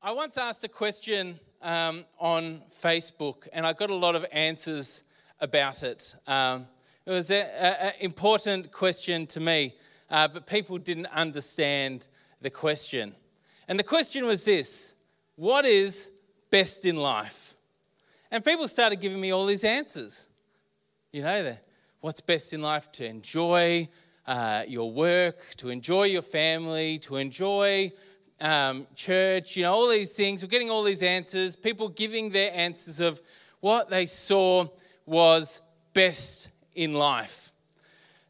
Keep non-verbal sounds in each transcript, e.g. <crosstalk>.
I once asked a question um, on Facebook, and I got a lot of answers about it. Um, it was an important question to me, uh, but people didn't understand the question. And the question was this What is best in life? And people started giving me all these answers. You know, the, what's best in life? To enjoy uh, your work, to enjoy your family, to enjoy um, church, you know, all these things. We're getting all these answers. People giving their answers of what they saw was best in life.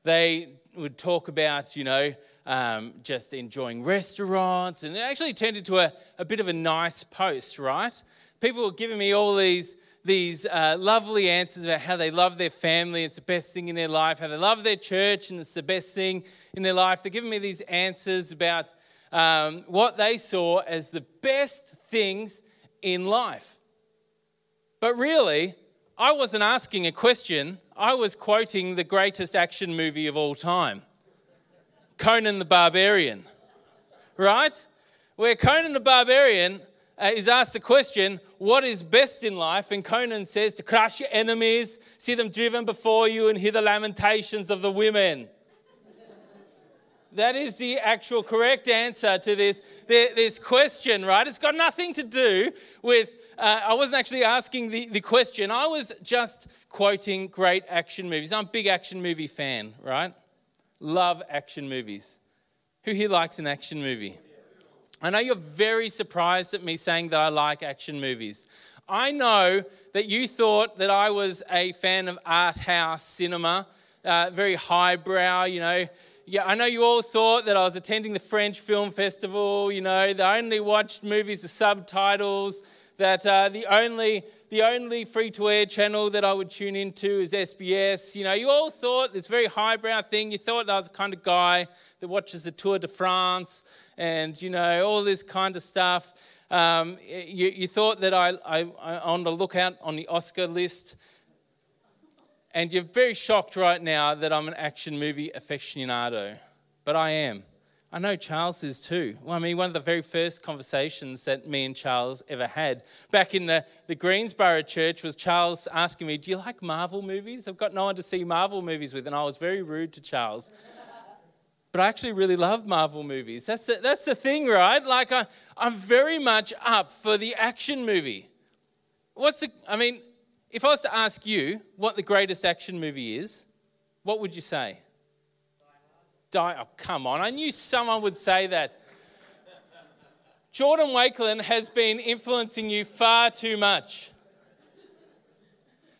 They would talk about, you know, um, just enjoying restaurants, and it actually turned into a, a bit of a nice post, right? People were giving me all these these uh, lovely answers about how they love their family, it's the best thing in their life, how they love their church, and it's the best thing in their life. They're giving me these answers about um, what they saw as the best things in life. But really, I wasn't asking a question, I was quoting the greatest action movie of all time Conan the Barbarian. Right? Where Conan the Barbarian uh, is asked the question, What is best in life? And Conan says, To crush your enemies, see them driven before you, and hear the lamentations of the women. That is the actual correct answer to this, this question, right? It's got nothing to do with, uh, I wasn't actually asking the, the question. I was just quoting great action movies. I'm a big action movie fan, right? Love action movies. Who here likes an action movie? I know you're very surprised at me saying that I like action movies. I know that you thought that I was a fan of art house cinema, uh, very highbrow, you know, yeah, I know you all thought that I was attending the French Film Festival, you know, I only watched movies with subtitles, that uh, the only, the only free to air channel that I would tune into is SBS. You know, you all thought this very highbrow thing, you thought I was the kind of guy that watches the Tour de France and, you know, all this kind of stuff. Um, you, you, thought that I, I, I on the lookout on the Oscar list and you're very shocked right now that I'm an action movie aficionado, but I am. I know Charles is too. Well, I mean, one of the very first conversations that me and Charles ever had back in the, the Greensborough church was Charles asking me, Do you like Marvel movies? I've got no one to see Marvel movies with. And I was very rude to Charles. But I actually really love Marvel movies. That's the, that's the thing, right? Like, I, I'm very much up for the action movie. What's the, I mean, if I was to ask you what the greatest action movie is, what would you say? Die. Oh, come on. I knew someone would say that. Jordan Wakelin has been influencing you far too much.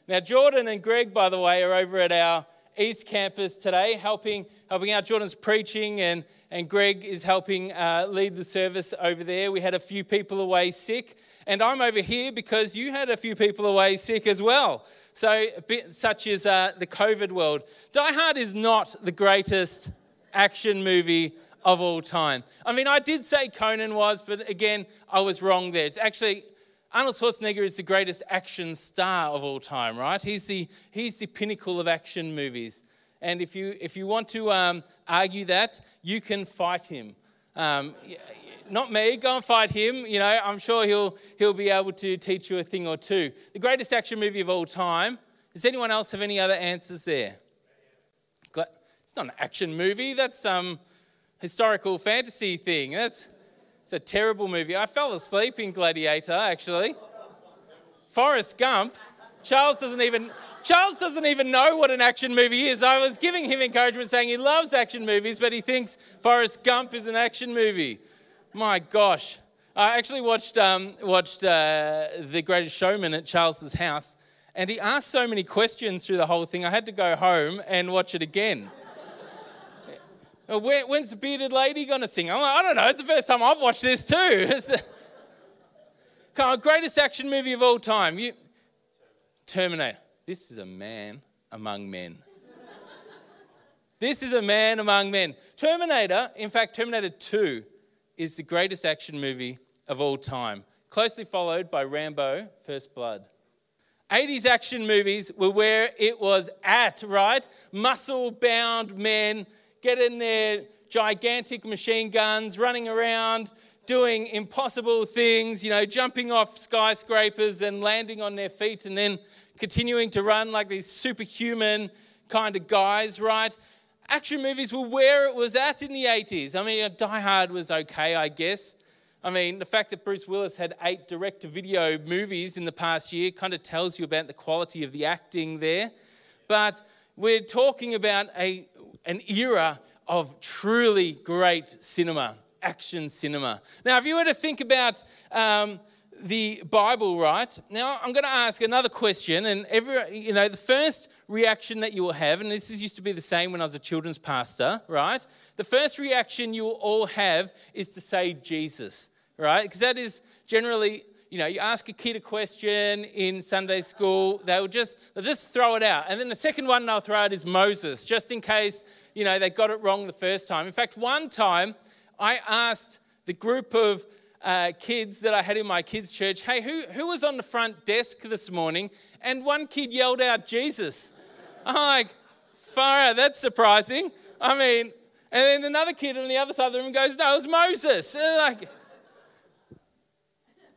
Now, Jordan and Greg, by the way, are over at our East Campus today, helping, helping out. Jordan's preaching, and, and Greg is helping uh, lead the service over there. We had a few people away sick, and I'm over here because you had a few people away sick as well. So, bit, such is uh, the COVID world. Die Hard is not the greatest action movie of all time. I mean, I did say Conan was, but again, I was wrong there. It's actually Arnold Schwarzenegger is the greatest action star of all time, right? He's the, he's the pinnacle of action movies. And if you, if you want to um, argue that, you can fight him. Um, not me, go and fight him. You know, I'm sure he'll, he'll be able to teach you a thing or two. The greatest action movie of all time. Does anyone else have any other answers there? It's not an action movie, that's some historical fantasy thing. That's, it's a terrible movie. I fell asleep in Gladiator, actually. Forrest Gump. Charles doesn't even Charles doesn't even know what an action movie is. I was giving him encouragement saying he loves action movies, but he thinks Forrest Gump is an action movie. My gosh. I actually watched, um, watched uh, The Greatest Showman at Charles's house, and he asked so many questions through the whole thing, I had to go home and watch it again. Uh, when's the bearded lady going to sing? I'm like, I don't know. It's the first time I've watched this too. <laughs> Come on, greatest action movie of all time. You, Terminator. This is a man among men. this is a man among men. Terminator, in fact, Terminator 2 is the greatest action movie of all time, closely followed by Rambo First Blood. 80s action movies were where it was at, right? Muscle bound men get in their gigantic machine guns, running around, doing impossible things, you know, jumping off skyscrapers and landing on their feet and then continuing to run like these superhuman kind of guys, right? Action movies were where it was at in the 80s. I mean, Die Hard was okay, I guess. I mean, the fact that Bruce Willis had eight direct to video movies in the past year kind of tells you about the quality of the acting there. But we're talking about a, an era of truly great cinema, action cinema. Now, if you were to think about um, the Bible, right? Now, I'm going to ask another question, and every, you know, the first reaction that you will have, and this is used to be the same when I was a children's pastor, right? The first reaction you will all have is to say Jesus, right? Because that is generally, you know, you ask a kid a question in Sunday school, they'll just they'll just throw it out, and then the second one they'll throw out is Moses, just in case you know they got it wrong the first time. In fact, one time I asked the group of uh, kids that I had in my kids' church, hey, who, who was on the front desk this morning? And one kid yelled out, Jesus. I'm like, far out, that's surprising. I mean, and then another kid on the other side of the room goes, no, it was Moses. Like,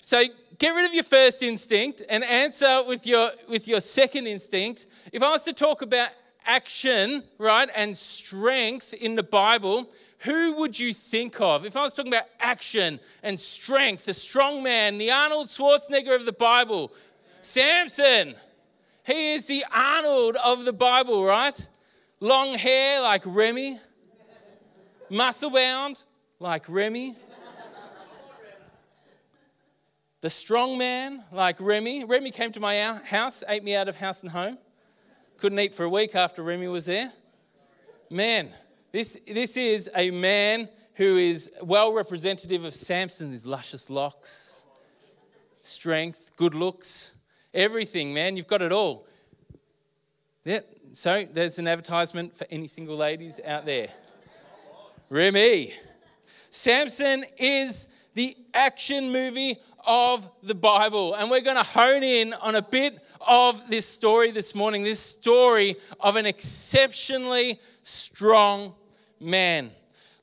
so get rid of your first instinct and answer with your, with your second instinct. If I was to talk about action, right, and strength in the Bible, who would you think of? If I was talking about action and strength, the strong man, the Arnold Schwarzenegger of the Bible, Samson. He is the Arnold of the Bible, right? Long hair like Remy, muscle bound like Remy. The strong man like Remy. Remy came to my house, ate me out of house and home. Couldn't eat for a week after Remy was there. Man, this, this is a man who is well representative of Samson, his luscious locks, strength, good looks, everything, man. You've got it all. Yeah, so there's an advertisement for any single ladies out there. Remy. Samson is the action movie of the Bible. And we're going to hone in on a bit of this story this morning this story of an exceptionally strong man.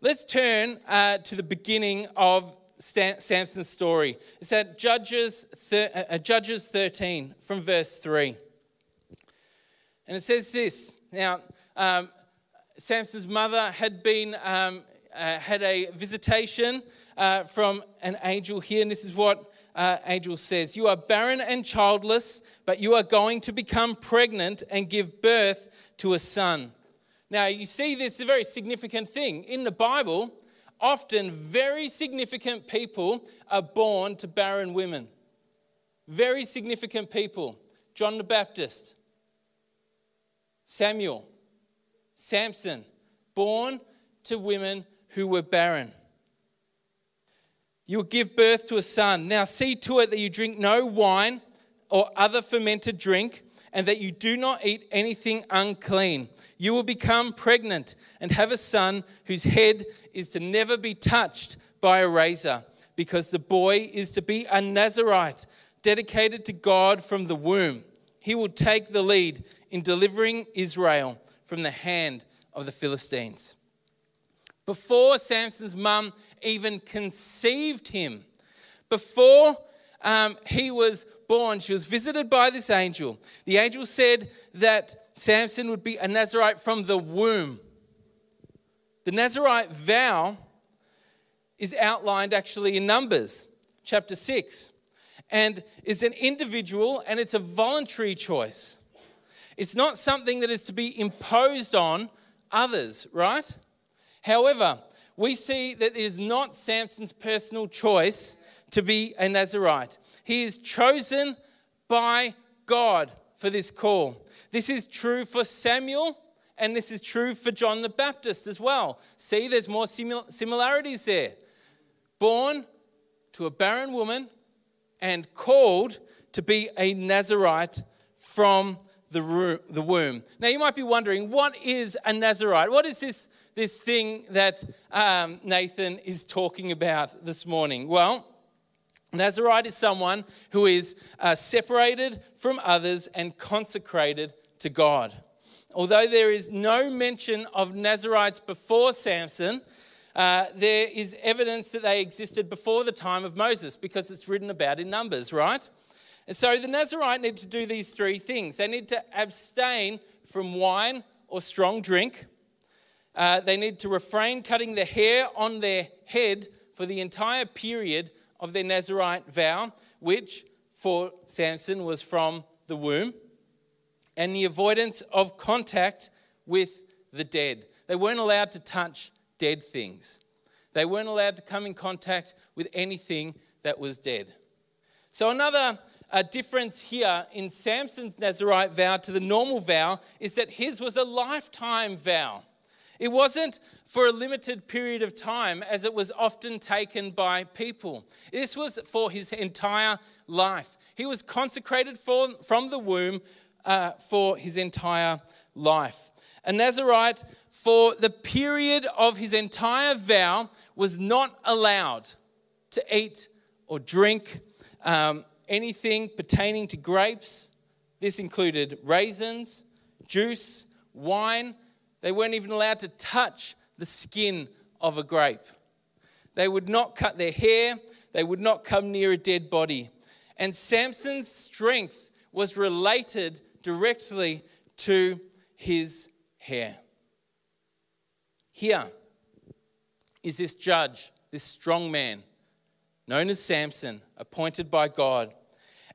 Let's turn uh, to the beginning of Samson's story. It's at Judges, thir- uh, uh, Judges 13 from verse 3. And it says this Now, um, Samson's mother had been. Um, uh, had a visitation uh, from an angel here, and this is what uh, angel says You are barren and childless, but you are going to become pregnant and give birth to a son. Now, you see, this is a very significant thing. In the Bible, often very significant people are born to barren women. Very significant people. John the Baptist, Samuel, Samson, born to women who were barren. You will give birth to a son. Now, see to it that you drink no wine or other fermented drink, and that you do not eat anything unclean you will become pregnant and have a son whose head is to never be touched by a razor, because the boy is to be a Nazarite, dedicated to God from the womb. He will take the lead in delivering Israel from the hand of the Philistines. Before Samson's mum even conceived him, before um, he was born, she was visited by this angel. The angel said that Samson would be a Nazarite from the womb. The Nazarite vow is outlined actually in Numbers chapter 6 and is an individual and it's a voluntary choice. It's not something that is to be imposed on others, right? However, we see that it is not Samson's personal choice to be a Nazarite. He is chosen by God for this call. This is true for Samuel and this is true for John the Baptist as well. See, there's more similarities there. Born to a barren woman and called to be a Nazarite from the, room, the womb. Now, you might be wondering, what is a Nazarite? What is this, this thing that um, Nathan is talking about this morning? Well, Nazarite is someone who is uh, separated from others and consecrated to God. Although there is no mention of Nazarites before Samson, uh, there is evidence that they existed before the time of Moses because it's written about in Numbers, right? And so the Nazarite need to do these three things. They need to abstain from wine or strong drink. Uh, they need to refrain cutting the hair on their head for the entire period of their Nazarite vow, which for Samson was from the womb, and the avoidance of contact with the dead. They weren't allowed to touch dead things. They weren't allowed to come in contact with anything that was dead. So, another uh, difference here in Samson's Nazarite vow to the normal vow is that his was a lifetime vow. It wasn't for a limited period of time as it was often taken by people. This was for his entire life. He was consecrated for, from the womb uh, for his entire life. A Nazarite, for the period of his entire vow, was not allowed to eat or drink um, anything pertaining to grapes. This included raisins, juice, wine. They weren't even allowed to touch the skin of a grape. They would not cut their hair. They would not come near a dead body. And Samson's strength was related directly to his hair. Here is this judge, this strong man, known as Samson, appointed by God.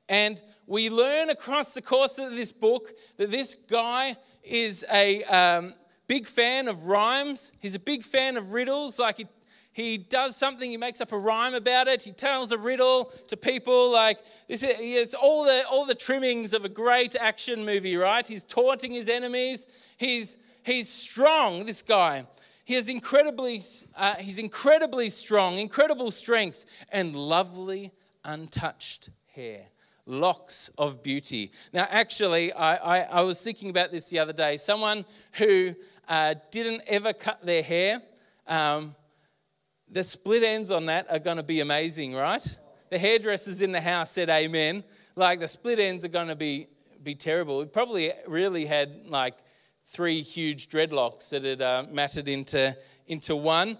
And we learn across the course of this book that this guy is a um, big fan of rhymes. He's a big fan of riddles. Like he he does something, he makes up a rhyme about it, he tells a riddle to people. Like this is it's all the all the trimmings of a great action movie, right? He's taunting his enemies. He's he's strong, this guy. He has incredibly uh, he's incredibly strong, incredible strength, and lovely, untouched hair locks of beauty. Now, actually, I, I, I, was thinking about this the other day. Someone who uh, didn't ever cut their hair, um, the split ends on that are going to be amazing, right? The hairdressers in the house said amen. Like the split ends are going to be, be terrible. It probably really had like three huge dreadlocks that had uh, matted into, into one.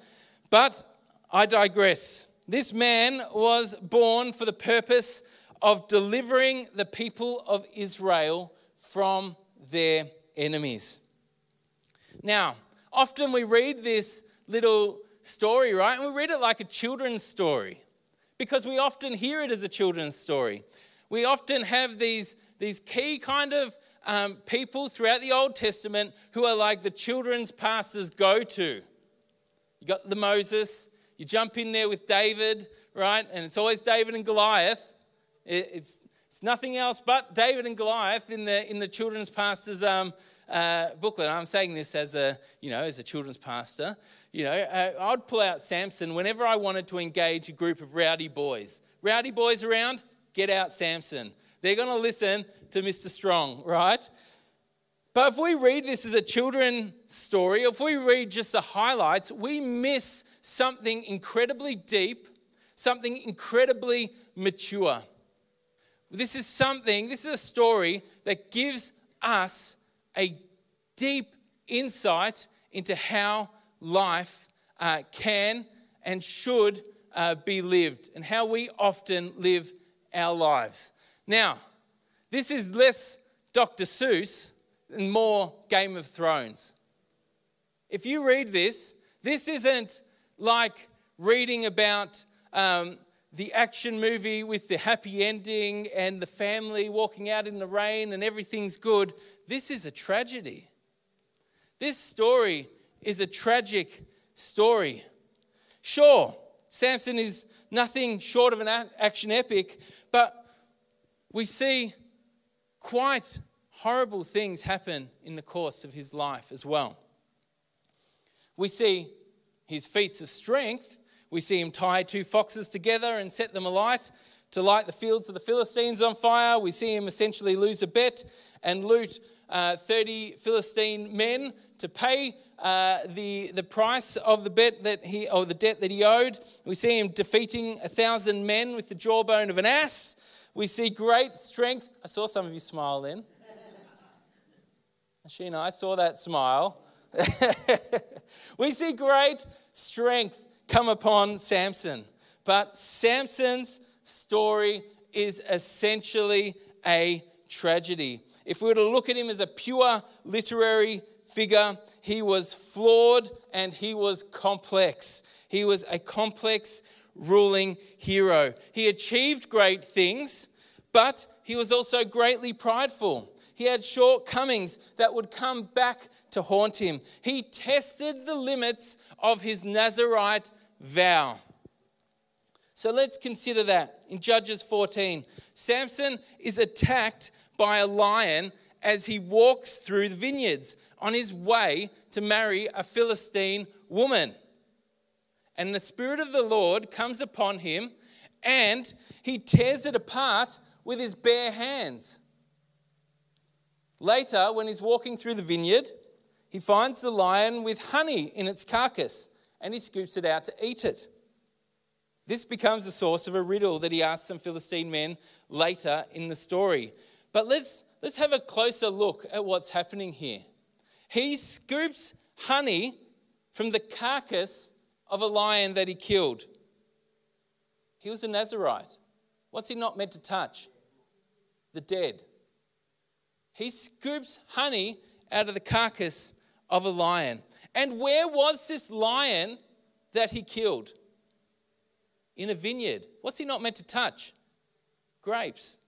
But I digress. This man was born for the purpose of delivering the people of Israel from their enemies. Now, often we read this little story, right? And we read it like a children's story because we often hear it as a children's story. We often have these, these key kind of um, people throughout the Old Testament who are like the children's pastors go to. You got the Moses, you jump in there with David, right? And it's always David and Goliath. It, it's, it's nothing else but David and Goliath in the, in the children's pastors um, uh, booklet. I'm saying this as a, you know, as a children's pastor. You know, uh, I'd pull out Samson whenever I wanted to engage a group of rowdy boys. Rowdy boys around, get out Samson. They're going to listen to Mr. Strong, right? But if we read this as a children's story, if we read just the highlights, we miss something incredibly deep, something incredibly mature. This is something, this is a story that gives us a deep insight into how life uh, can and should uh, be lived and how we often live our lives. Now, this is less Dr. Seuss and more Game of Thrones. If you read this, this isn't like reading about um, the action movie with the happy ending and the family walking out in the rain and everything's good. This is a tragedy. This story is a tragic story. Sure, Samson is nothing short of an action epic, but we see quite horrible things happen in the course of his life as well. We see his feats of strength we see him tie two foxes together and set them alight to light the fields of the Philistines on fire. We see him essentially lose a bet and loot uh, 30 Philistine men to pay uh, the, the price of the bet that he or the debt that he owed. We see him defeating a thousand men with the jawbone of an ass. We see great strength. I saw some of you smile then. Sheena, I saw that smile. <laughs> we see great strength come upon Samson. But Samson's story is essentially a tragedy. If we were to look at him as a pure literary figure, he was flawed and he was complex. He was a complex ruling hero. He achieved great things, but he was also greatly prideful. He had shortcomings that would come back to haunt him. He tested the limits of his Nazarite vow. So let's consider that in Judges 14. Samson is attacked by a lion as he walks through the vineyards on his way to marry a Philistine woman. And the Spirit of the Lord comes upon him and he tears it apart with his bare hands. Later, when he's walking through the vineyard, he finds the lion with honey in its carcass and he scoops it out to eat it. This becomes the source of a riddle that he asks some Philistine men later in the story. But let's, let's have a closer look at what's happening here. He scoops honey from the carcass of a lion that he killed. He was a Nazarite. What's he not meant to touch? The dead. He scoops honey out of the carcass of a lion. And where was this lion that he killed? In a vineyard. What's he not meant to touch? Grapes.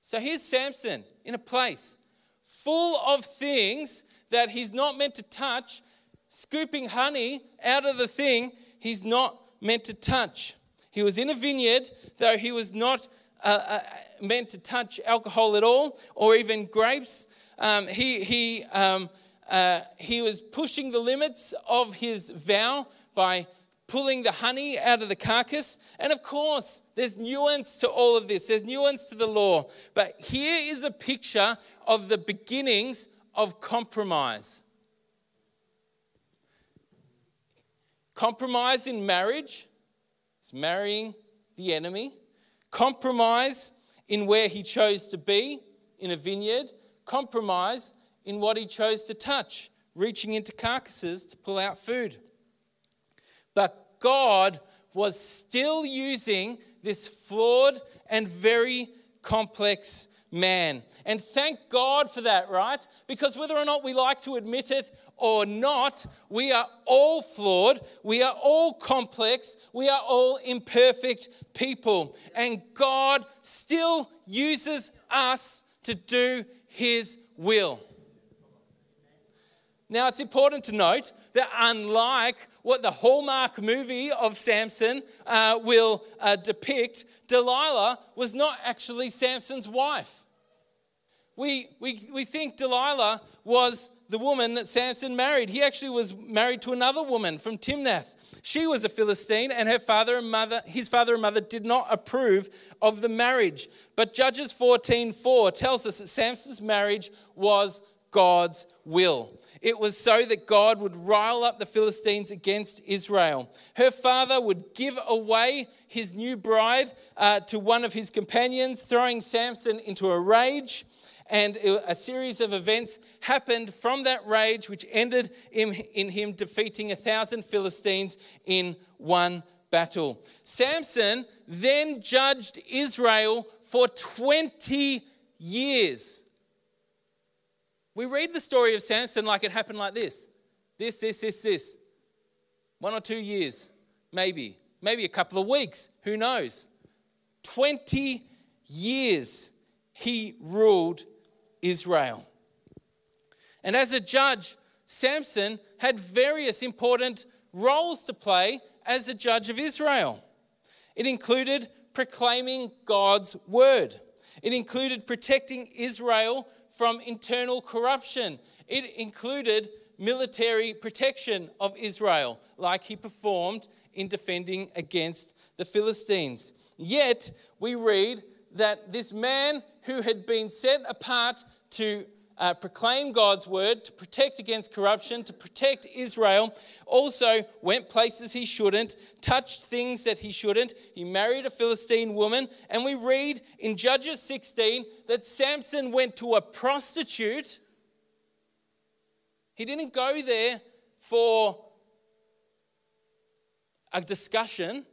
So here's Samson in a place full of things that he's not meant to touch, scooping honey out of the thing he's not meant to touch. He was in a vineyard, though he was not uh, uh, meant to touch alcohol at all or even grapes. Um, he, he, um, uh, he was pushing the limits of his vow by pulling the honey out of the carcass. And of course, there's nuance to all of this, there's nuance to the law. But here is a picture of the beginnings of compromise. Compromise in marriage is marrying the enemy. Compromise in where he chose to be in a vineyard. Compromise in what he chose to touch, reaching into carcasses to pull out food. But God was still using this flawed and very complex man. And thank God for that, right? Because whether or not we like to admit it or not, we are all flawed, we are all complex, we are all imperfect people. And God still uses us to do His will. Now, it's important to note that unlike what the Hallmark movie of Samson uh, will uh, depict, Delilah was not actually Samson's wife. We, we, we think Delilah was the woman that Samson married. He actually was married to another woman from Timnath. She was a Philistine, and her father and mother, his father and mother did not approve of the marriage. But Judges 14:4 tells us that Samson's marriage was God's will. It was so that God would rile up the Philistines against Israel. Her father would give away his new bride uh, to one of his companions, throwing Samson into a rage. And a series of events happened from that rage, which ended in, in him defeating a thousand Philistines in one battle. Samson then judged Israel for 20 years. We read the story of Samson like it happened like this this, this, this, this. One or two years, maybe, maybe a couple of weeks, who knows? 20 years he ruled Israel. And as a judge, Samson had various important roles to play as a judge of Israel. It included proclaiming God's word, it included protecting Israel from internal corruption. It included military protection of Israel, like he performed in defending against the Philistines. Yet, we read that this man who had been set apart to uh, proclaim God's word, to protect against corruption, to protect Israel, also went places he shouldn't, touched things that he shouldn't. He married a Philistine woman. And we read in Judges 16 that Samson went to a prostitute. He didn't go there for a discussion.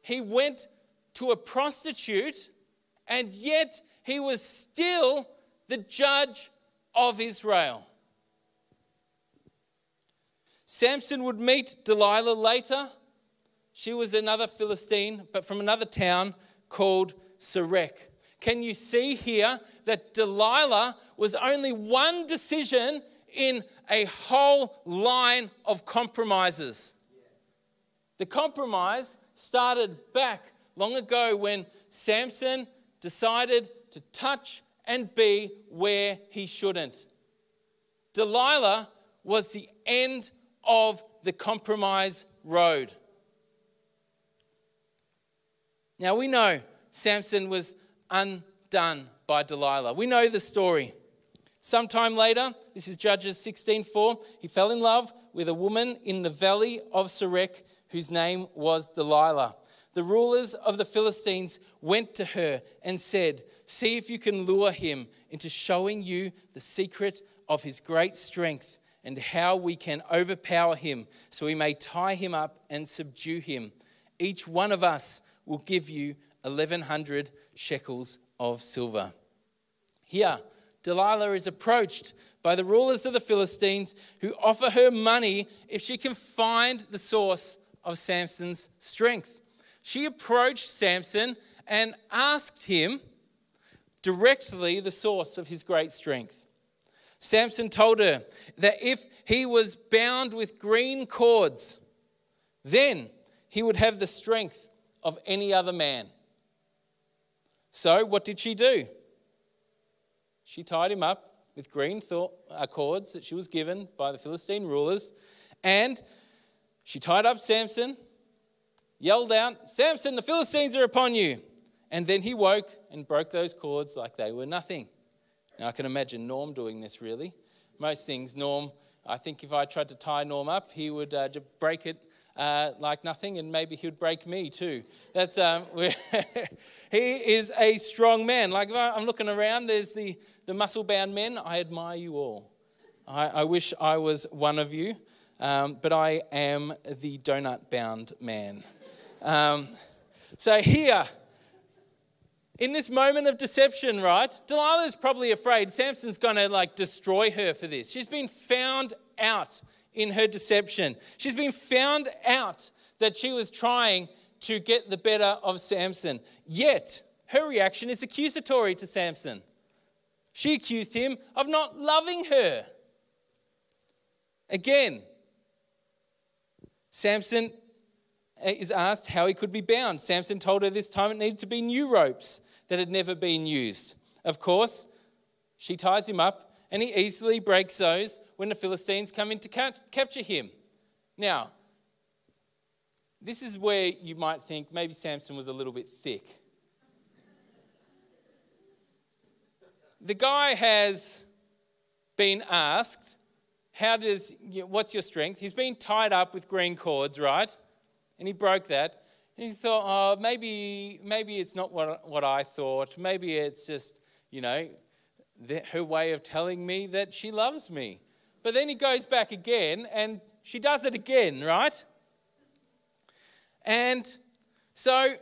He went to a prostitute, and yet he was still the judge of Israel. Samson would meet Delilah later. She was another Philistine, but from another town called Sarek. Can you see here that Delilah was only one decision in a whole line of compromises? The compromise started back long ago when Samson decided to touch and be where he shouldn't. Delilah was the end of the compromise road. Now we know Samson was undone by Delilah. We know the story. Sometime later, this is Judges 16:4, he fell in love with a woman in the valley of Sorek whose name was Delilah. The rulers of the Philistines went to her and said, See if you can lure him into showing you the secret of his great strength and how we can overpower him so we may tie him up and subdue him. Each one of us will give you 1100 shekels of silver. Here, Delilah is approached by the rulers of the Philistines who offer her money if she can find the source of Samson's strength. She approached Samson and asked him directly the source of his great strength. Samson told her that if he was bound with green cords, then he would have the strength of any other man. So, what did she do? She tied him up with green uh, cords that she was given by the Philistine rulers, and she tied up Samson, yelled out, Samson, the Philistines are upon you. And then he woke and broke those cords like they were nothing. Now, I can imagine Norm doing this really. Most things, Norm, I think if I tried to tie Norm up, he would uh, break it uh, like nothing, and maybe he would break me too. That's um, <laughs> he is a strong man. Like I'm looking around, there's the, the muscle bound men. I admire you all. I, I wish I was one of you, um, but I am the donut bound man. Um, so here, in this moment of deception, right? Delilah is probably afraid Samson's going to like destroy her for this. She's been found out in her deception. She's been found out that she was trying to get the better of Samson. Yet, her reaction is accusatory to Samson. She accused him of not loving her. Again, Samson Uh, is asked how he could be bound. Samson told her this time it needed to be new ropes that had never been used. Of course, she ties him up and he easily breaks those when the Philistines come in to capture him. Now, this is where you might think maybe Samson was a little bit thick. The guy has been asked, How does, what's your strength? He's been tied up with green cords, right? And he broke that. And he thought, oh, maybe, maybe it's not what, what I thought. Maybe it's just, you know, her way of telling me that she loves me. But then he goes back again and she does it again, right? And so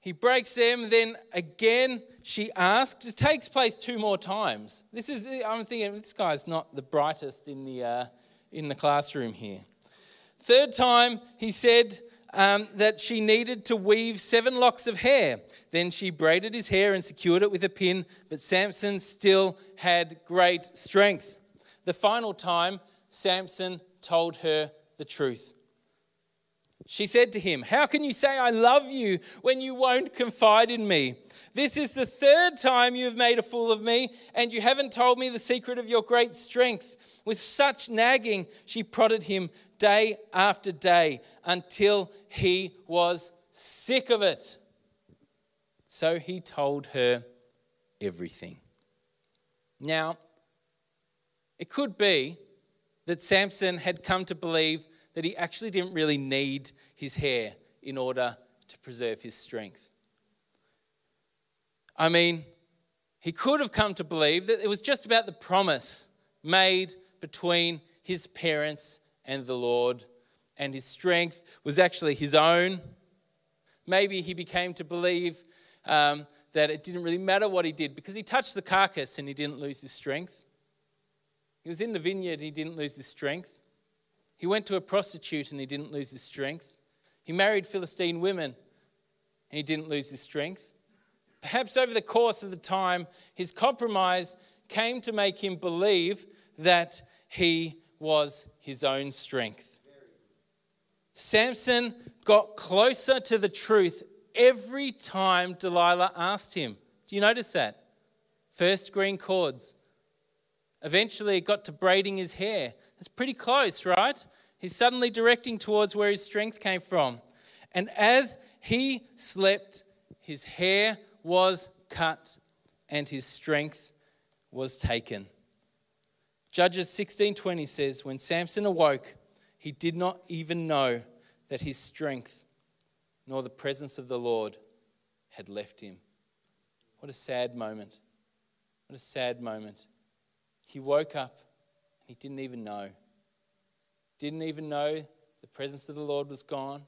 he breaks them, then again she asked. It takes place two more times. This is, I'm thinking, this guy's not the brightest in the, uh, in the classroom here. Third time, he said, um, that she needed to weave seven locks of hair. Then she braided his hair and secured it with a pin, but Samson still had great strength. The final time, Samson told her the truth. She said to him, How can you say I love you when you won't confide in me? This is the third time you have made a fool of me, and you haven't told me the secret of your great strength. With such nagging, she prodded him day after day until he was sick of it. So he told her everything. Now, it could be that Samson had come to believe that he actually didn't really need his hair in order to preserve his strength. I mean, he could have come to believe that it was just about the promise made between his parents and the Lord. and his strength was actually his own. Maybe he became to believe um, that it didn't really matter what he did because he touched the carcass and he didn't lose his strength. He was in the vineyard he didn't lose his strength. He went to a prostitute and he didn't lose his strength. He married Philistine women and he didn't lose his strength. Perhaps over the course of the time, his compromise came to make him believe that he was his own strength. Samson got closer to the truth every time Delilah asked him. Do you notice that? First green cords. Eventually, it got to braiding his hair. It's pretty close, right? He's suddenly directing towards where his strength came from. And as he slept, his hair was cut and his strength was taken. Judges 16:20 says when Samson awoke he did not even know that his strength nor the presence of the Lord had left him. What a sad moment. What a sad moment. He woke up he didn't even know. Didn't even know the presence of the Lord was gone.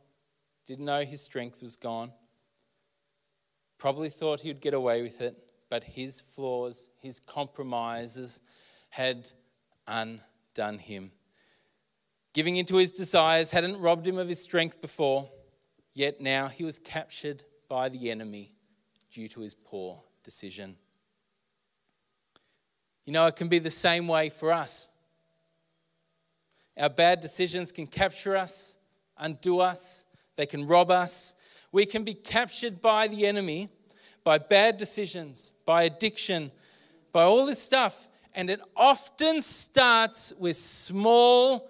Didn't know his strength was gone. Probably thought he would get away with it, but his flaws, his compromises had undone him. Giving into his desires hadn't robbed him of his strength before, yet now he was captured by the enemy due to his poor decision. You know, it can be the same way for us. Our bad decisions can capture us, undo us, they can rob us. We can be captured by the enemy, by bad decisions, by addiction, by all this stuff. And it often starts with small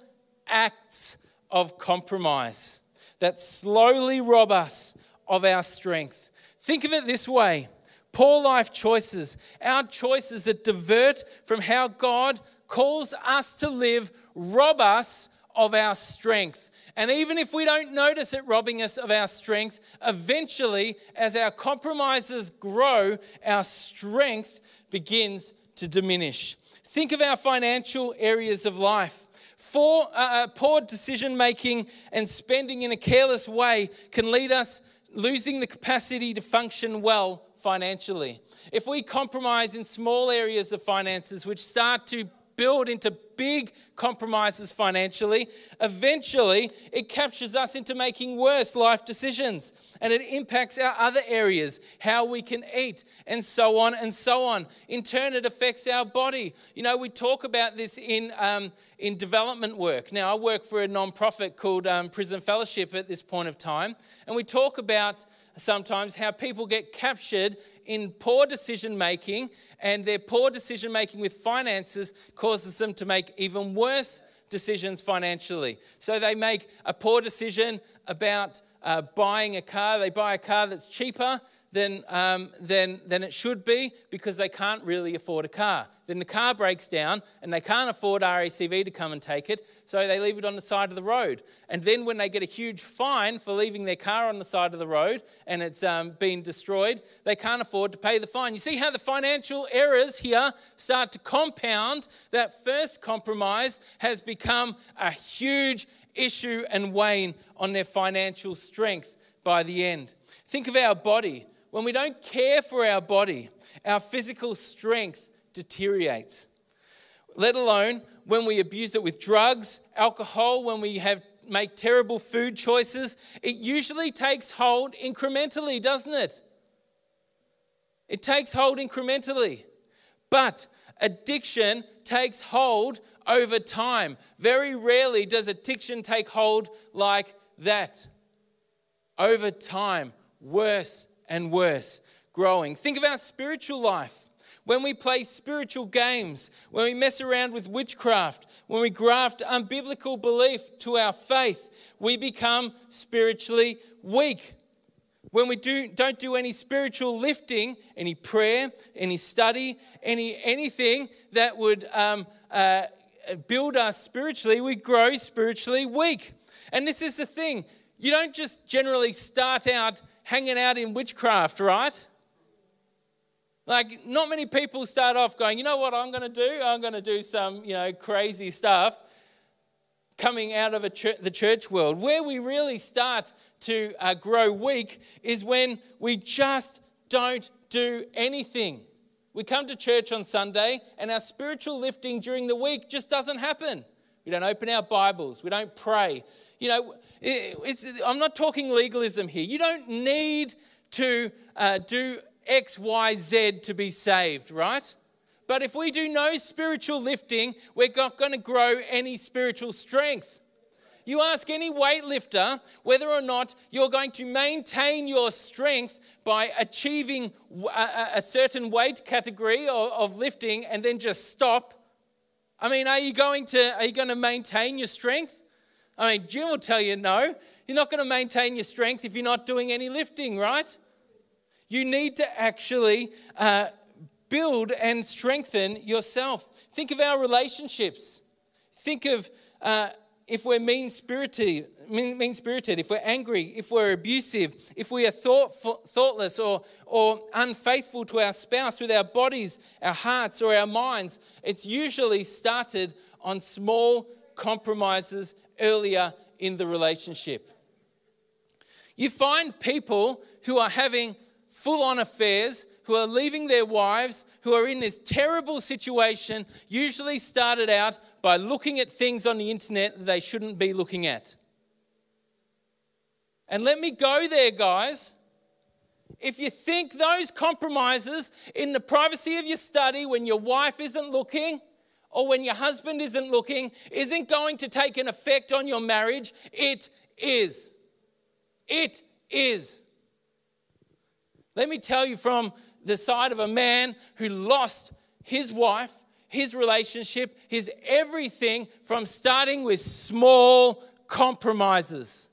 acts of compromise that slowly rob us of our strength. Think of it this way poor life choices, our choices that divert from how God calls us to live, rob us of our strength. And even if we don't notice it robbing us of our strength, eventually, as our compromises grow, our strength begins to diminish. Think of our financial areas of life. Uh, uh poor decision making and spending in a careless way can lead us losing the capacity to function well financially. If we compromise in small areas of finances, which start to build into big compromises financially, eventually it captures us into making worse life decisions and it impacts our other areas, how we can eat, and so on and so on. In turn, it affects our body. You know, we talk about this in, um, in development work. Now, I work for a non-profit called um, Prison Fellowship at this point of time, and we talk about sometimes how people get captured in poor decision making, and their poor decision making with finances causes them to make even worse decisions financially. So they make a poor decision about uh, buying a car. They buy a car that's cheaper than, um, than, than it should be because they can't really afford a car. Then the car breaks down and they can't afford RACV to come and take it, so they leave it on the side of the road. And then when they get a huge fine for leaving their car on the side of the road and it's um, been destroyed, they can't afford to pay the fine. You see how the financial errors here start to compound? That first compromise has become a huge issue and wane on their financial strength by the end. Think of our body. When we don't care for our body, our physical strength deteriorates. Let alone when we abuse it with drugs, alcohol, when we have make terrible food choices, it usually takes hold incrementally, doesn't it? It takes hold incrementally. But addiction takes hold over time. Very rarely does addiction take hold like that. Over time, worse and worse, growing. Think of our spiritual life. When we play spiritual games, when we mess around with witchcraft, when we graft unbiblical belief to our faith, we become spiritually weak. When we do, don't do any spiritual lifting, any prayer, any study, any anything that would um, uh, build us spiritually, we grow spiritually weak. And this is the thing you don't just generally start out hanging out in witchcraft, right? Like, not many people start off going, you know what I'm going to do? I'm going to do some, you know, crazy stuff. coming out of church, the church world. Where we really start to uh, grow weak is when we just don't do anything. We come to church on Sunday and our spiritual lifting during the week just doesn't happen. We don't open our Bibles, we don't pray. You know, I'm not talking legalism here. You don't need to uh, do X, Y, Z to be saved, right? But if we do no spiritual lifting, we're not going to grow any spiritual strength. You ask any weightlifter whether or not you're going to maintain your strength by achieving a, certain weight category of lifting and then just stop. I mean, are you going to are you going to maintain your strength? I mean, Jim will tell you no. You're not going to maintain your strength if you're not doing any lifting, right? You need to actually uh, build and strengthen yourself. Think of our relationships. Think of uh, if we're mean spirited, mean spirited, if we're angry, if we're abusive, if we are thoughtful, thoughtless or, or unfaithful to our spouse with our bodies, our hearts, or our minds, it's usually started on small compromises earlier in the relationship. You find people who are having full on affairs, who are leaving their wives, who are in this terrible situation, usually started out by looking at things on the internet that they shouldn't be looking at. And let me go there, guys. If you think those compromises in the privacy of your study when your wife isn't looking, or when your husband isn't looking, isn't going to take an effect on your marriage, it is. It is. Let me tell you from the side of a man who lost his wife, his relationship, his everything from starting with small compromises.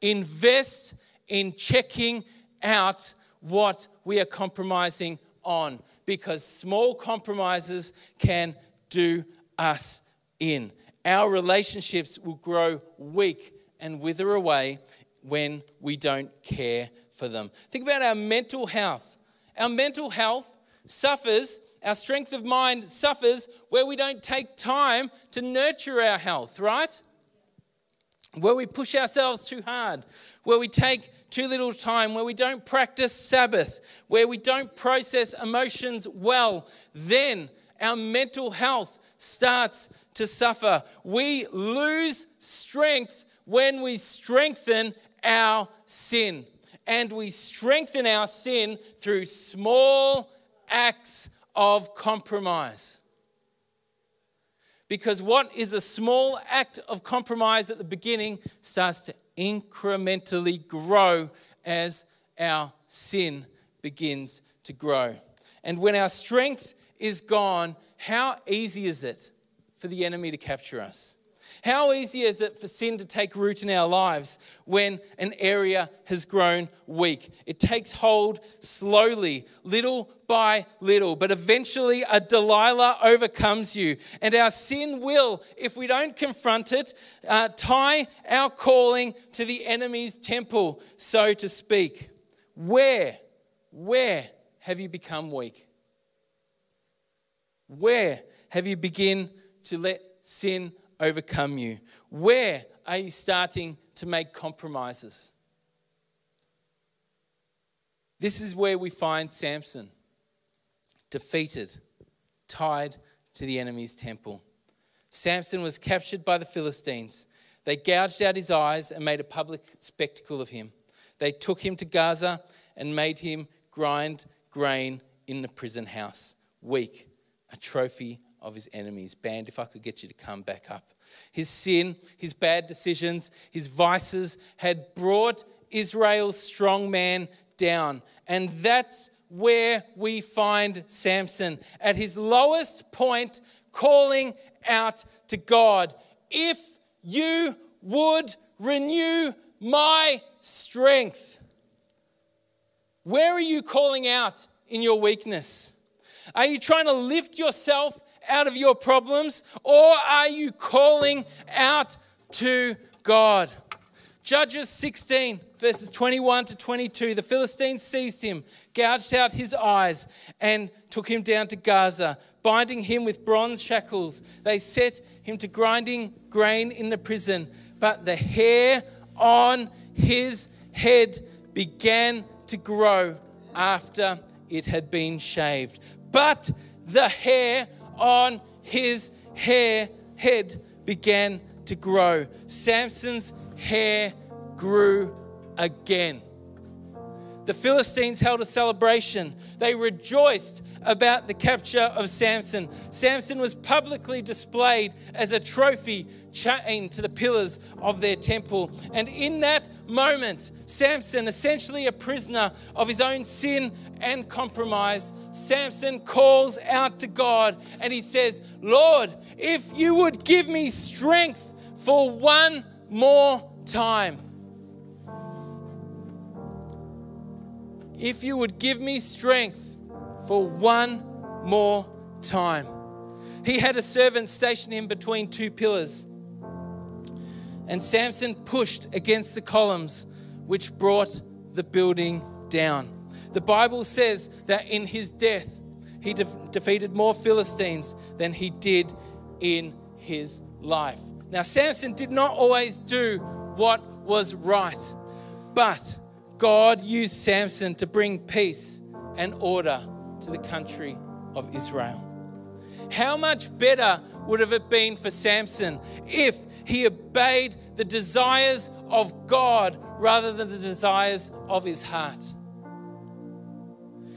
Invest in checking out what we are compromising on because small compromises can do us in. Our relationships will grow weak and wither away when we don't care for them. Think about our mental health. Our mental health suffers, our strength of mind suffers where we don't take time to nurture our health, right? Where we push ourselves too hard, where we take too little time, where we don't practice Sabbath, where we don't process emotions well, then our mental health starts to suffer. We lose strength when we strengthen our sin and we strengthen our sin through small acts of compromise. Because what is a small act of compromise at the beginning starts to incrementally grow as our sin begins to grow. And when our strength is gone, how easy is it for the enemy to capture us? How easy is it for sin to take root in our lives when an area has grown weak? It takes hold slowly, little by little, but eventually a Delilah overcomes you. And our sin will, if we don't confront it, uh, tie our calling to the enemy's temple, so to speak. Where, where have you become weak? Where have you begin to let sin overcome you? Where are you starting to make compromises? This is where we find Samson defeated, tied to the enemy's temple. Samson was captured by the Philistines. They gouged out his eyes and made a public spectacle of him. They took him to Gaza and made him grind grain in the prison house, weak, a trophy of his enemies. Band, if I could get you to come back up. His sin, his bad decisions, his vices had brought Israel's strong man down. And that's where we find Samson at his lowest point, calling out to God, If you would renew my strength. Where are you calling out in your weakness? Are you trying to lift yourself out of your problems or are you calling out to God? Judges 16, verses 21 to 22. The Philistines seized him, gouged out his eyes, and took him down to Gaza, binding him with bronze shackles. They set him to grinding grain in the prison, but the hair on his head began to grow after it had been shaved. But the hair on his hair head began to grow. Samson's hair grew again. The Philistines held a celebration. They rejoiced about the capture of Samson. Samson was publicly displayed as a trophy chained to the pillars of their temple. And in that moment, Samson, essentially a prisoner of his own sin and compromise, Samson calls out to God and he says, Lord, if you would give me strength for one more time. If you would give me strength for one more time. He had a servant stationed in between two pillars. And Samson pushed against the columns, which brought the building down. The Bible says that in his death, he de- defeated more Philistines than he did in his life. Now, Samson did not always do what was right, but God used Samson to bring peace and order to the country of Israel. How much better would have it been for Samson if he obeyed the desires of God rather than the desires of his heart?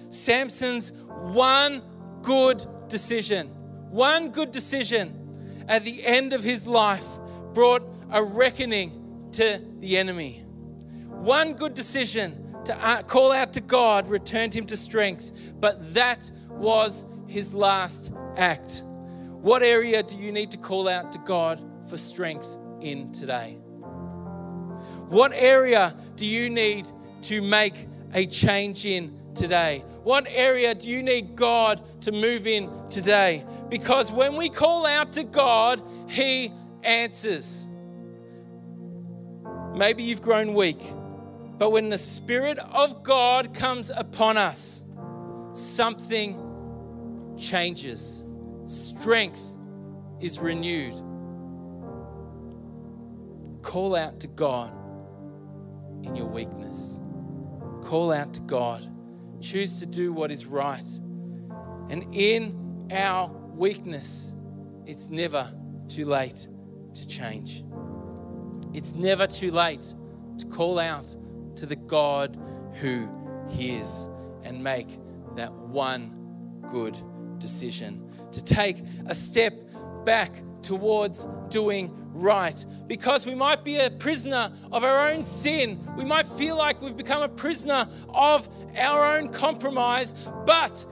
Samson's one good decision, one good decision at the end of his life brought a reckoning to the enemy. One good decision to uh, call out to God returned him to strength, but that was his last act. What area do you need to call out to God for strength in today? What area do you need to make a change in today? What area do you need God to move in today? Because when we call out to God, He answers. Maybe you've grown weak, but when the Spirit of God comes upon us, something changes. Strength is renewed. Call out to God in your weakness. Call out to God. Choose to do what is right. And in our weakness, it's never too late to change. It's never too late to call out to the God who hears and make that one good decision. To take a step back towards doing right. Because we might be a prisoner of our own sin. We might feel like we've become a prisoner of our own compromise. But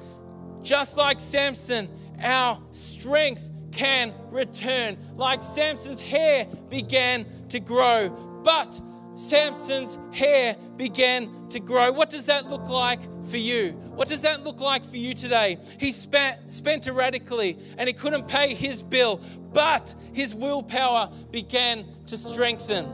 just like Samson, our strength can return. Like Samson's hair began to grow. But Samson's hair began to grow. What does that look like for you? What does that look like for you today? He spent, erratically and he couldn't pay his bill, but his willpower began to strengthen.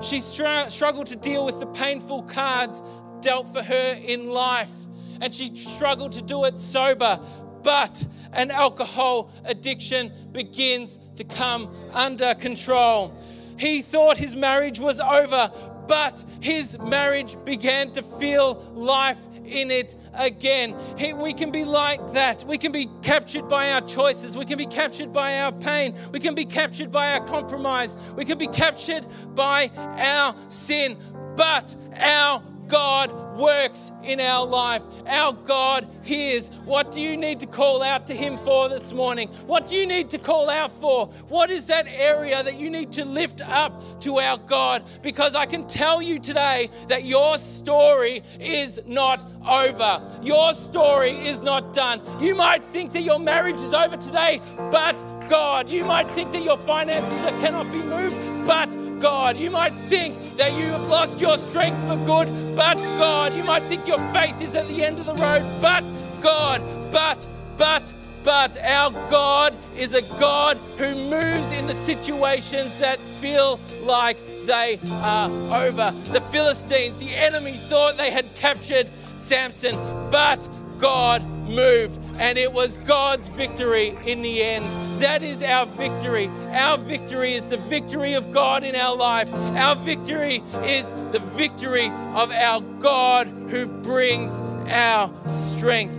She str- struggled to deal with the painful cards dealt for her in life, and she struggled to do it sober. But an alcohol addiction begins to come under control. He thought his marriage was over, but his marriage began to feel life in it again. He, we can be like that. We can be captured by our choices. We can be captured by our pain. We can be captured by our compromise. We can be captured by our sin. But our God works in our life. Our God hears. What do you need to call out to Him for this morning? What do you need to call out for? What is that area that you need to lift up to our God? Because I can tell you today that your story is not over. Your story is not done. You might think that your marriage is over today, but God. You might think that your finances cannot be moved, but God. You might think that you have lost your strength for good, but God. You might think your faith is at the end of the road, but God. But, but, but our God is a God who moves in the situations that feel like they are over. The Philistines, the enemy, thought they had captured Samson, but God moved and it was God's victory in the end. That is our victory. Our victory is the victory of God in our life. Our victory is the victory of our God who brings our strength.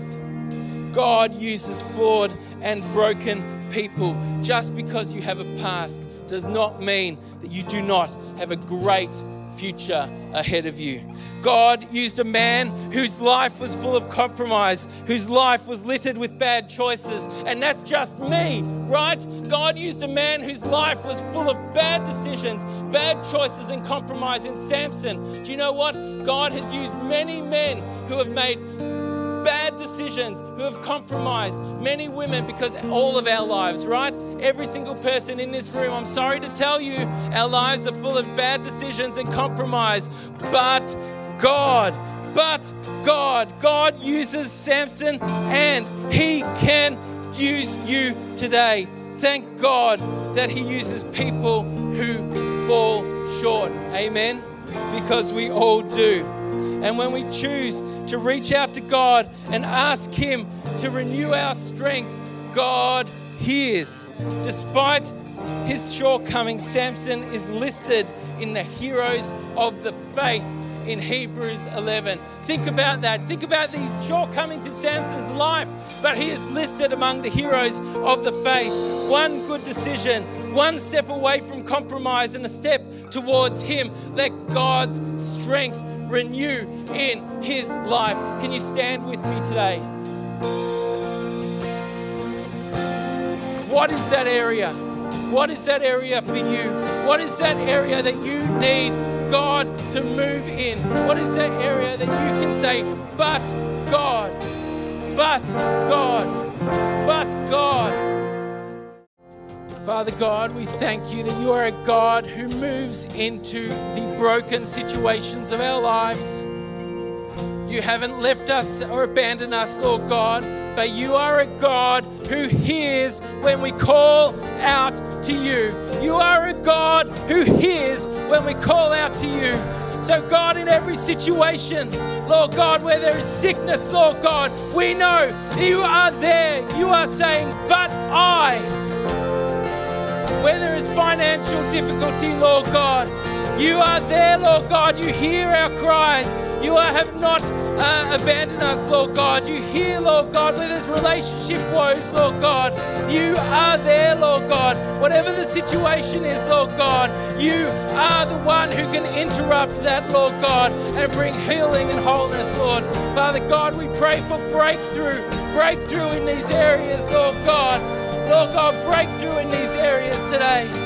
God uses flawed and broken people. Just because you have a past does not mean that you do not have a great future ahead of you. God used a man whose life was full of compromise, whose life was littered with bad choices. And that's just me, right? God used a man whose life was full of bad decisions, bad choices, and compromise in Samson. Do you know what? God has used many men who have made bad decisions, who have compromised many women because all of our lives, right? Every single person in this room, I'm sorry to tell you, our lives are full of bad decisions and compromise. But God, but God, God uses Samson and He can use you today. Thank God that He uses people who fall short. Amen. Because we all do. And when we choose to reach out to God and ask Him to renew our strength, God hears. Despite his shortcomings, Samson is listed in the heroes of the faith in Hebrews 11. Think about that. Think about these shortcomings in Samson's life, but he is listed among the heroes of the faith. One good decision, one step away from compromise, and a step towards him. Let God's strength renew in his life. Can you stand with me today? What is that area? What is that area for you? What is that area that you need God to move in? What is that area that you can say, but God, but God, but God? Father God, we thank you that you are a God who moves into the broken situations of our lives. You haven't left us or abandoned us, Lord God, but you are a God who hears when we call out to you. You are a God who hears when we call out to you. So, God, in every situation, Lord God, where there is sickness, Lord God, we know you are there. You are saying, But I where there is financial difficulty, Lord God, you are there, Lord God. You hear our cries. You have not uh, abandoned us, Lord God. You hear, Lord God, where there's relationship woes, Lord God. You are there, Lord God. Whatever the situation is, Lord God, you are the one who can interrupt that, Lord God, and bring healing and wholeness, Lord. Father God, we pray for breakthrough, breakthrough in these areas, Lord God. Lord God, breakthrough in these areas today.